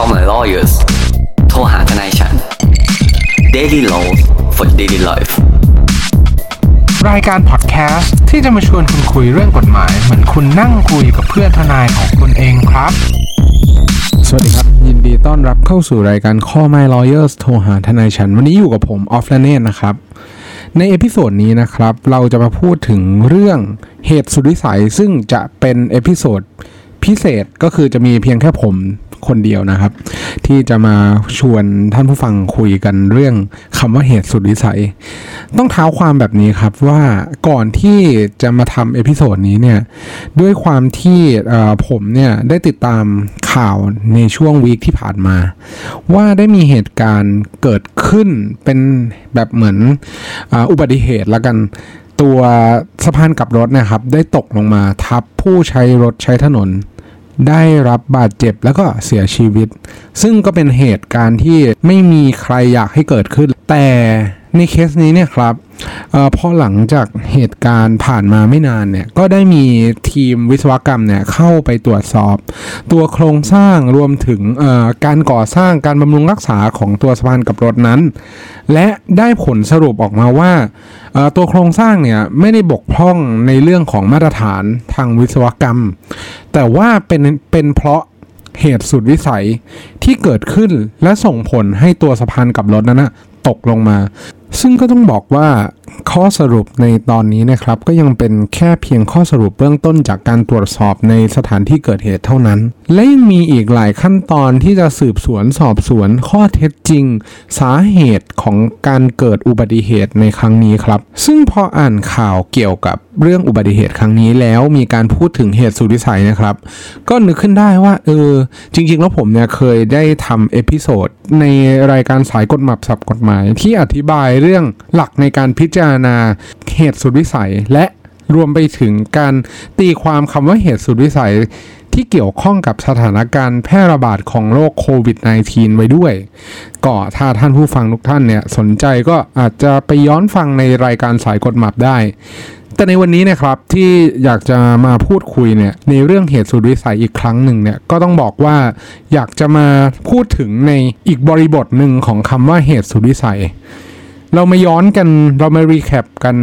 Call my lawyers โทรหาทนายฉัน Daily Laws for Daily Life รายการพอดแคสต์ที่จะมาชวนคุณคุยเรื่องกฎหมาย เหมือนคุณนั่งคุยกับเพื่อนทนายของคุณเองครับ สวัสดีครับ ยินดีต้อนรับเข้าสู่รายการ Call My Lawyers โทรหาทนายฉัน วันนี้อยู่กับผมออฟและเนตนะครับ ใน episode นี้นะครับ เราจะมาพูดถึงเรื่องเหตุสุดวิสัยซึ่งจะเป็น episode พิเศษก็คือจะมีเพียงแค่ผมคนเดียวนะครับ ที่จะมาชวนท่านผู้ฟังคุยกันเรื่องคำว่าเหตุสุดวิสัย ต้องเท้าความแบบนี้ครับว่าก่อนที่จะมาทำ episode นี้เนี่ยด้วยความที่ผมเนี่ยได้ติดตามข่าวในช่วง week ที่ผ่านมา ว่าได้มีเหตุการณ์เกิดขึ้นเป็นแบบเหมือนออุบัติเหตุละกันตัวสะพานกลับรถนะครับ ได้ตกลงมาทับผู้ใช้รถใช้ถนน ได้รับบาดเจ็บแล้วก็เสียชีวิต ซึ่งก็เป็นเหตุการณ์ที่ไม่มีใครอยากให้เกิดขึ้น แต่ในเคสนี้เนี่ยครับออพอหลังจากเหตุการณ์ผ่านมาไม่นานเนี่ยก็ได้มีทีมวิศวกรรมเนี่ยเข้าไปตรวจสอบ ตัวโครงสร้างรวมถึงออการก่อสร้างการบำรุงรักษาของตัวสะพานกับรถนั้น และได้ผลสรุปออกมาว่าออตัวโครงสร้างเนี่ยไม่ได้บกพร่องในเรื่องของมาตรฐานทางวิศวกรรม แต่ว่าเป็นเป็นเพราะเหตุสุดวิสัยที่เกิดขึ้นและส่งผลให้ตัวสะพานกับรถนั้นนะตกลงมา ซึ่งก็ต้องบอกว่าข้อสรุปในตอนนี้นะครับก็ยังเป็นแค่เพียงข้อสรุปเบื้องต้นจากการตรวจสอบในสถานที่เกิดเหตุเท่านั้น และยังมีอีกหลายขั้นตอนที่จะสืบสวนสอบสวนข้อเท็จจริง สาเหตุของการเกิดอุบัติเหตุในครั้งนี้ครับ ซึ่งพออ่านข่าวเกี่ยวกับเรื่องอุบัติเหตุครั้งนี้แล้วมีการพูดถึงเหตุสุดวิสัยนะครับ ก็นึกขึ้นได้ว่าเออจริง ๆ แล้วผมเนี่ยเคยได้ทำ episode ในรายการสายกฎหมายสับกฎหมายที่อธิบายเรื่องหลักในการพิจารณาเหตุสุดวิสัย และรวมไปถึงการตีความคำว่าเหตุสุดวิสัยที่เกี่ยวข้องกับสถานการณ์แพร่ระบาดของโรคโควิด -19 ไว้ด้วย ก็ถ้าท่านผู้ฟังทุกท่านเนี่ยสนใจก็อาจจะไปย้อนฟังในรายการสายกฎหมายได้ แต่ในวันนี้นะครับที่อยากจะมาพูดคุยเนี่ยในเรื่องเหตุสุดวิสัยอีกครั้งหนึ่งเนี่ยก็ต้องบอกว่าอยากจะมาพูดถึงในอีกบริบทหนึ่งของคำว่าเหตุสุดวิสัย เรามาย้อนกันเรามารีแคปกัน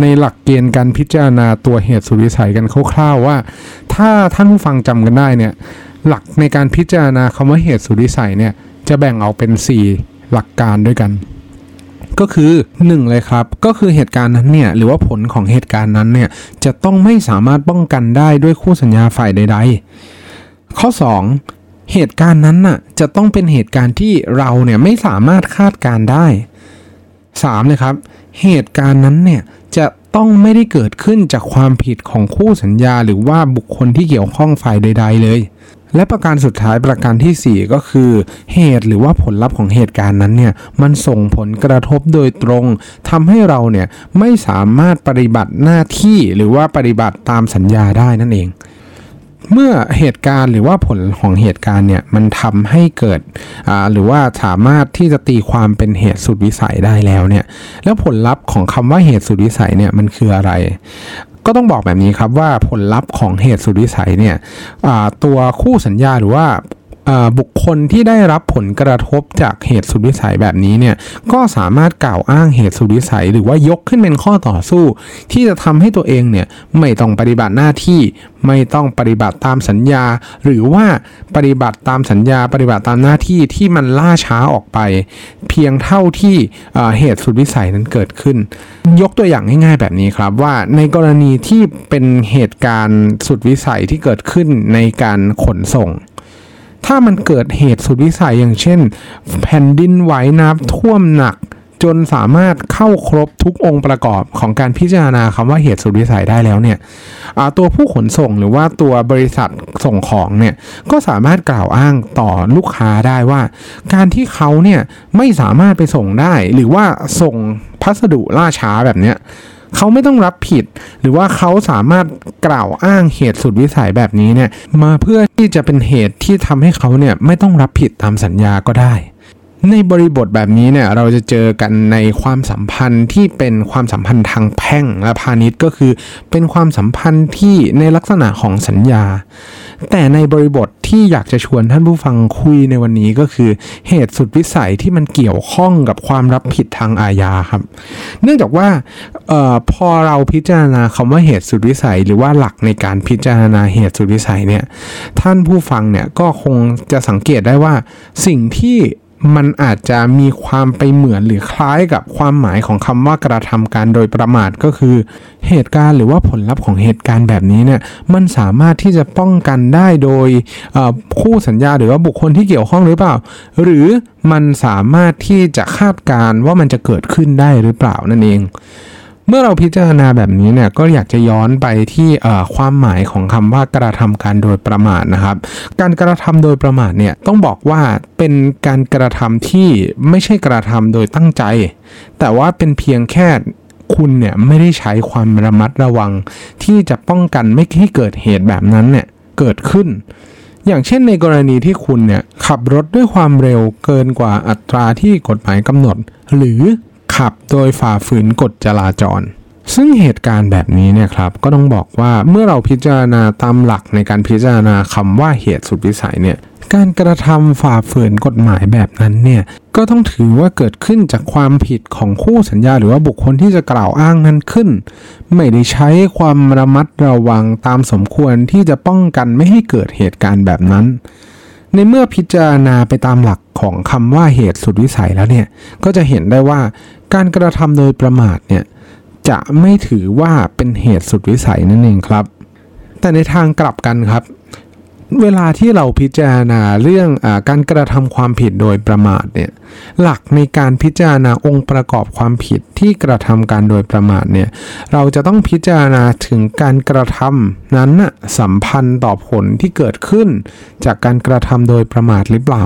ในหลักเกณฑ์การพิจารณาตัวเหตุสุดวิสัยกันคร่าวๆว่า ถ้าท่านผู้ฟังจำกันได้เนี่ยหลักในการพิจารณาคำว่าเหตุสุดวิสัยเนี่ยจะแบ่งออกเป็น 4 หลักการด้วยกัน ก็คือ 1 เลยครับ ก็คือเหตุการณ์นั้นเนี่ยหรือว่าผลของเหตุการณ์นั้นเนี่ยจะต้องไม่สามารถป้องกันได้ด้วยคู่สัญญาฝ่ายใด ๆ ข้อ 2 เหตุการณ์นั้นน่ะจะต้องเป็นเหตุการณ์ที่เราเนี่ยไม่สามารถคาดการได้ 3เลยครับเหตุการณ์นั้นเนี่ยจะต้องไม่ได้เกิดขึ้นจากความผิดของคู่สัญญาหรือว่าบุคคลที่เกี่ยวข้องฝ่ายใด ๆ เลย และประการสุดท้ายประการทีสี่4 ก็คือ เหตุหรือว่าผลลัพธ์ของเหตุการณ์นั้นเนี่ยมันส่งผลกระทบโดยตรงทำให้เราเนี่ยไม่สามารถปฏิบัติหน้าที่หรือว่าปฏิบัติตามสัญญาได้นั่นเอง เมื่อเหตุการณ์หรือว่าผลของเหตุการณ์เนี่ยมันทำให้เกิดหรือว่าสามารถที่จะตีความเป็นเหตุสุดวิสัยได้แล้วเนี่ยแล้วผลลัพธ์ของคำว่าเหตุสุดวิสัยเนี่ยมันคืออะไร ก็ต้องบอกแบบนี้ครับว่าผลลัพธ์ของเหตุสุดวิสัยเนี่ยตัวคู่สัญญาหรือว่า บุคคลที่ได้รับผลกระทบจากเหตุสุดวิสัยแบบนี้เนี่ยก็สามารถกล่าวอ้างเหตุสุดวิสัย หรือว่ายกขึ้นเป็นข้อต่อสู้ ที่จะทำให้ตัวเองเนี่ยไม่ต้องปฏิบัติหน้าที่ ไม่ต้องปฏิบัติตามสัญญา หรือว่าปฏิบัติตามสัญญา ปฏิบัติตามหน้าที่ที่มันล่าช้าออกไป เพียงเท่าที่เอ่อเหตุสุดวิสัยนั้นเกิดขึ้น ยกตัวอย่างง่ายๆแบบนี้ครับว่าในกรณีที่เป็นเหตุการณ์สุดวิสัยที่เกิดขึ้นในการขนส่ง ถ้ามันเกิดเหตุสุดวิสัยอย่างเช่น แผ่นดินไหวน้ำท่วมหนัก จนสามารถเข้าครบทุกองค์ประกอบของการพิจารณาคำว่าเหตุสุดวิสัยได้แล้วเนี่ยตัวผู้ขนส่งหรือว่าตัวบริษัทส่งของเนี่ยก็สามารถกล่าวอ้างต่อลูกค้าได้ว่า การที่เขาเนี่ยไม่สามารถไปส่งได้ หรือว่าส่งพัสดุล่าช้าแบบเนี้ย เขาไม่ต้องรับผิด หรือว่าเขาสามารถกล่าวอ้างเหตุสุดวิสัยแบบนี้เนี่ยมาเพื่อที่จะเป็นเหตุที่ทำให้เขาเนี่ยไม่ต้องรับผิดตามสัญญาก็ได้ ในบริบทแบบนี้เนี่ยเราจะเจอกันในความสัมพันธ์ที่เป็นความสัมพันธ์ทางแพ่งและพาณิชย์ก็คือ เป็นความสัมพันธ์ที่ในลักษณะของสัญญา แต่ในบริบทที่อยากจะชวนท่านผู้ฟังคุยในวันนี้ก็คือ เหตุสุดวิสัยที่มันเกี่ยวข้องกับความรับผิดทางอาญาครับ เนื่องจากว่าออพอเราพิจารณาคำว่าเหตุสุดวิสัย หรือว่าหลักในการพิจารณาเหตุสุดวิสัยเนี่ยท่านผู้ฟังเนี่ยก็คงจะสังเกตได้ว่าสิ่งที่ มันอาจจะมีความไปเหมือนหรือคล้ายกับความหมายของคำว่ากระทำการโดยประมาทก็คือ เหตุการณ์หรือว่าผลลัพธ์ของเหตุการณ์แบบนี้เนี่ยมันสามารถที่จะป้องกันได้โดยคู่สัญญาหรือว่าบุคคลที่เกี่ยวข้องหรือเปล่า หรือมันสามารถที่จะคาดการว่ามันจะเกิดขึ้นได้หรือเปล่านั่นเอง เมื่อเราพิจารณาแบบนี้เนี่ยก็อยากจะย้อนไปที่ความหมายของคำว่ากระทำการโดยประมาทนะครับ การกระทำโดยประมาทเนี่ยต้องบอกว่าเป็นการกระทำที่ไม่ใช่กระทำโดยตั้งใจ แต่ว่าเป็นเพียงแค่คุณเนี่ยไม่ได้ใช้ความระมัดระวัง ที่จะป้องกันไม่ให้เกิดเหตุแบบนั้นเนี่ยเกิดขึ้น อย่างเช่นในกรณีที่คุณเนี่ยขับรถด้วยความเร็วเกินกว่าอัตราที่กฎหมายกำหนด หรือ ขับโดยฝ่าฝืนกฎจราจร ซึ่งเหตุการณ์แบบนี้เนี่ยครับก็ต้องบอกว่าเมื่อเราพิจารณาตามหลักในการพิจารณาคำว่าเหตุสุดวิสัยเนี่ยการกระทำฝ่าฝืนกฎหมายแบบนั้นเนี่ยก็ต้องถือว่าเกิดขึ้นจากความผิดของคู่สัญญาหรือว่าบุคคลที่จะกล่าวอ้างนั้นขึ้น ไม่ได้ใช้ความระมัดระวังตามสมควรที่จะป้องกันไม่ให้เกิดเหตุการณ์แบบนั้น ในเมื่อพิจารณาไปตามหลักของคำว่าเหตุสุดวิสัยแล้วเนี่ย ก็จะเห็นได้ว่าการกระทำโดยประมาทเนี่ยจะไม่ถือว่าเป็นเหตุสุดวิสัยนั่นเองครับ แต่ในทางกลับกันครับ เวลาที่เราพิจารณาเรื่องอการกระทำความผิดโดยประมาทเนี่ยหลักในการพิจารณาองค์ประกอบความผิดที่กระทำการโดยประมาทเนี่ยเราจะต้องพิจารณาถึงการกระทำนั้นสัมพันธ์ต่อผลที่เกิดขึ้น จากการกระทำโดยประมาทหรือเปล่า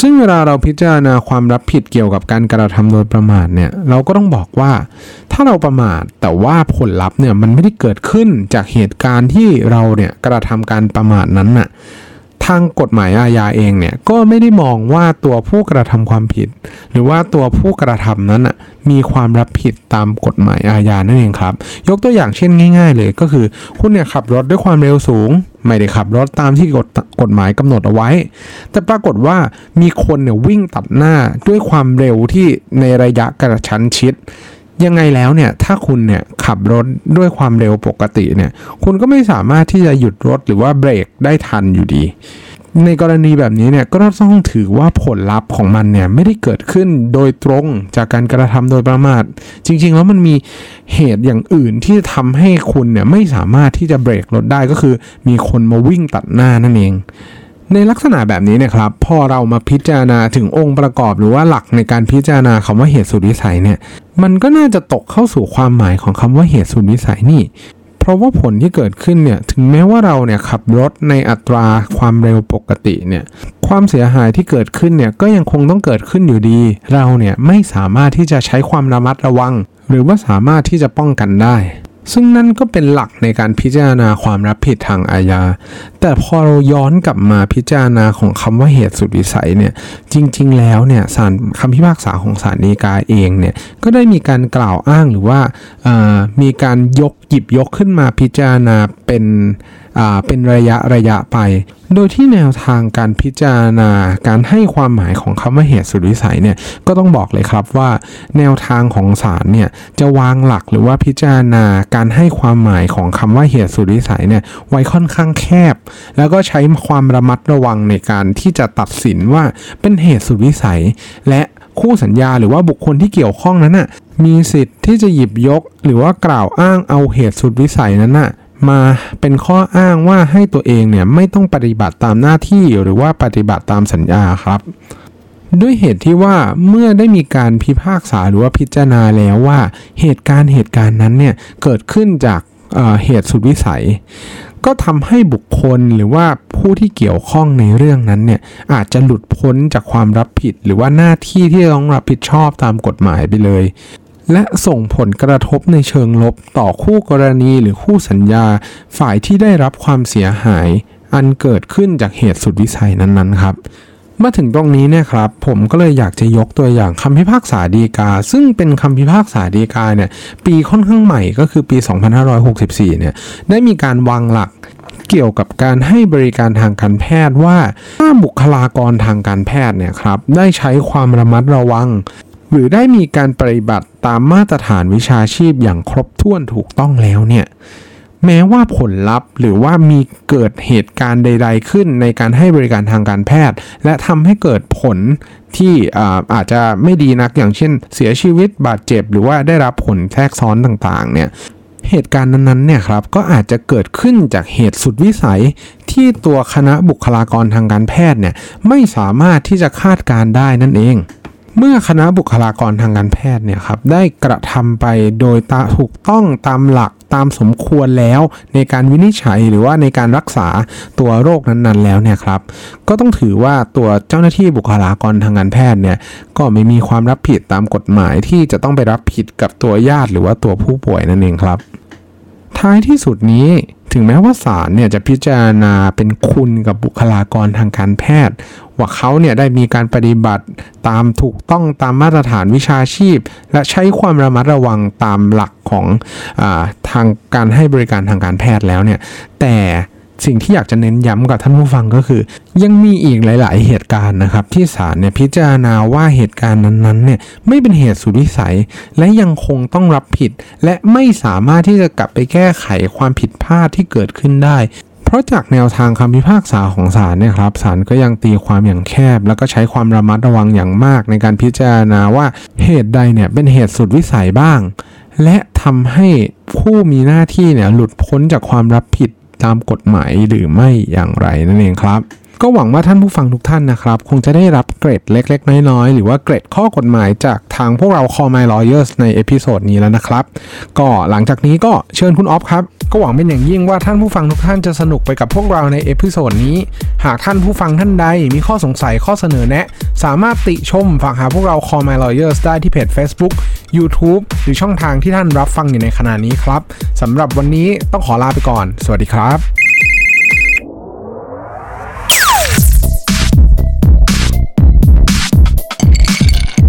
ซึ่งเวลาเราพิจารณาความรับผิดเกี่ยวกับการกระทำโดยประมาทเนี่ยเราก็ต้องบอกว่า ถ้าเราประมาทแต่ว่าผลลัพธ์เนี่ยมันไม่ได้เกิดขึ้นจากเหตุการณ์ที่เราเนี่ยกระทำการประมาทนั้นน่ะ ทางกฎหมายอาญาเองเนี่ยก็ไม่ได้มองว่าตัวผู้กระทำความผิด หรือว่าตัวผู้กระทำนั้นอะมีความรับผิดตามกฎหมายอาญานั่นเองครับ ยกตัวอย่างเช่นง่าย ๆ เลยก็คือคุณเนี่ยขับรถด้วยความเร็วสูง ไม่ได้ขับรถตามที่กฎกฎหมายกำหนดเอาไว้ แต่ปรากฏว่ามีคนเนี่ยวิ่งตัดหน้าด้วยความเร็วที่ในระยะกระชั้นชิด ยังไงแล้วเนี่ยถ้าคุณเนี่ยขับรถด้วยความเร็วปกติเนี่ยคุณก็ไม่สามารถที่จะหยุดรถหรือว่าเบรกได้ทันอยู่ดี ในกรณีแบบนี้เนี่ยก็ต้องถือว่าผลลัพธ์ของมันเนี่ยไม่ได้เกิดขึ้นโดยตรงจากการกระทำโดยประมาท จริงๆแล้วมันมีเหตุอย่างอื่นที่ทำให้คุณเนี่ยไม่สามารถที่จะเบรกรถได้ก็คือ มีคนมาวิ่งตัดหน้านั่นเอง ในลักษณะแบบนี้นะครับพอเรามาพิจารณาถึงองค์ประกอบหรือว่าหลักในการพิจารณาคำว่าเหตุสุดวิสัยเนี่ยมันก็น่าจะตกเข้าสู่ความหมายของคำว่าเหตุสุดวิสัยนี่ เพราะว่าผลที่เกิดขึ้นเนี่ยถึงแม้ว่าเราเนี่ยขับรถในอัตราความเร็วปกติเนี่ยความเสียหายที่เกิดขึ้นเนี่ยก็ยังคงต้องเกิดขึ้นอยู่ดี เราเนี่ยไม่สามารถที่จะใช้ความระมัดระวัง หรือว่าสามารถที่จะป้องกันได้ ซึ่งนั่นก็เป็นหลักในการพิจารณาความรับผิดทางอาญา แต่พอเราย้อนกลับมาพิจารณาของคำว่าเหตุสุดวิสัยเนี่ย จริง ๆ แล้วเนี่ยศาลคำพิพากษาของศาลฎีกาเองเนี่ย ก็ได้มีการกล่าวอ้างหรือว่ามีการยกหยิบยกขึ้นมาพิจารณาเป็น เป็นระยะระยะไป โดยที่แนวทางการพิจารณาการให้ความหมายของคำว่าเหตุสุดวิสัยเนี่ยก็ต้องบอกเลยครับว่า แนวทางของศาลเนี่ยจะวางหลักหรือว่าพิจารณาการให้ความหมายของคำว่าเหตุสุดวิสัยเนี่ยไว้ค่อนข้างแคบ แล้วก็ใช้ความระมัดระวังในการที่จะตัดสินว่าเป็นเหตุสุดวิสัย และคู่สัญญาหรือว่าบุคคลที่เกี่ยวข้องนั้นน่ะมีสิทธิ์ที่จะหยิบยก หรือว่ากล่าวอ้างเอาเหตุสุดวิสัยนั้นน่ะ มาเป็นข้ออ้างว่าให้ตัวเองเนี่ยไม่ต้องปฏิบัติตามหน้าที่หรือว่าปฏิบัติตามสัญญาครับ ด้วยเหตุที่ว่าเมื่อได้มีการพิพากษาหรือว่าพิจารณาแล้วว่าเหตุการณ์เหตุการณ์นั้นเนี่ยเกิดขึ้นจากเหตุสุดวิสัย ก็ทำให้บุคคลหรือว่าผู้ที่เกี่ยวข้องในเรื่องนั้นเนี่ยอาจจะหลุดพ้นจากความรับผิด หรือว่าหน้าที่ที่ต้องรับผิดชอบตามกฎหมายไปเลย และส่งผลกระทบในเชิงลบต่อคู่กรณีหรือคู่สัญญา ฝ่ายที่ได้รับความเสียหาย อันเกิดขึ้นจากเหตุสุดวิสัยนั้นๆครับมาถึงตรงนี้เนี่ยครับผมก็เลยอยากจะยกตัวอย่างคำพิพากษาดีกา ซึ่งเป็นคำพิพากษาดีกาเนี่ยปีค่อนข้างใหม่ก็คือปี 2564 เนี่ยได้มีการวางหลักเกี่ยวกับการให้บริการทางการแพทย์ว่าถ้าบุคลากรทางการแพทย์เนี่ยครับได้ใช้ความระมัดระวัง หรือได้มีการปฏิบัติตามมาตรฐานวิชาชีพอย่างครบถ้วนถูกต้องแล้วเนี่ยแม้ว่าผลลัพธ์หรือว่ามีเกิดเหตุการณ์ใด ๆ ขึ้นในการให้บริการทางการแพทย์ และทำให้เกิดผลที่อาอาจจะไม่ดีนักอย่างเช่น เสียชีวิตบาดเจ็บ หรือว่าได้รับผลแทรกซ้อนต่างๆเนี่ยเหตุการณ์นั้นๆเนี่ยครับก็อาจจะเกิดขึ้นจากเหตุสุดวิสัยที่ตัวคณะบุคลากรทางการแพทย์เนี่ยไม่สามารถที่จะคาดการได้นั่นเอง เมื่อคณะบุคลากรทางการแพทย์เนี่ยครับได้กระทำไปโดยถูกต้องตามหลักตามสมควรแล้วในการวินิจฉัยหรือว่าในการรักษาตัวโรคนั้นๆ แล้วเนี่ยครับ ก็ต้องถือว่าตัวเจ้าหน้าที่บุคลากรทางการแพทย์เนี่ยก็ไม่มีความรับผิดตามกฎหมายที่จะต้องไปรับผิดกับตัวญาติหรือว่าตัวผู้ป่วยนั่นเองครับ ท้ายที่สุดนี้ ถึงแม้ว่าศาลเนี่ยจะพิจารณาเป็นคุณกับบุคลากรทางการแพทย์ ว่าเขาเนี่ยได้มีการปฏิบัติตามถูกต้องตามมาตรฐานวิชาชีพ และใช้ความระมัดระวังตามหลักของอาทางการให้บริการทางการแพทย์แล้วเนี่ยแต่ สิ่งที่อยากจะเน้นย้ำกับท่านผู้ฟังก็คือ ยังมีอีกหลาย ๆ เหตุการณ์นะครับ ที่ศาลเนี่ยพิจารณาว่าเหตุการณ์นั้นๆเนี่ยไม่เป็นเหตุสุดวิสัย และยังคงต้องรับผิด และไม่สามารถที่จะกลับไปแก้ไขความผิดพลาดที่เกิดขึ้นได้ เพราะจากแนวทางคำพิพากษาของศาลเนี่ยครับศาลก็ยังตีความอย่างแคบ แล้วก็ใช้ความระมัดระวังอย่างมาก ในการพิจารณาว่าเหตุใดเนี่ยเป็นเหตุสุดวิสัยบ้าง และทำให้ผู้มีหน้าที่เนี่ยหลุดพ้นจากความรับผิด ตามกฎหมายหรือไม่อย่างไรนั่นเองครับ ก็หวังว่าท่านผู้ฟังทุกท่านนะครับ คงจะได้รับเกร็ดเล็ก ๆ น้อยๆ หรือว่าเกร็ดข้อกฎหมายจากทางพวกเรา Call My Lawyers ใน episode นี้แล้วนะครับ ก็หลังจากนี้ก็เชิญคุณออฟครับ ก็หวังเป็นอย่างยิ่งว่าท่านผู้ฟังทุกท่านจะสนุกไปกับพวกเราใน episode นี้ หากท่านผู้ฟังท่านใดมีข้อสงสัยข้อเสนอแนะ สามารถติชมฝากหาพวกเรา Call My Lawyers ได้ที่เพจ Facebook YouTube หรือช่องทางที่ท่านรับฟังอยู่ในขณะนี้ครับสำหรับวันนี้ต้องขอลาไปก่อน สวัสดีครับ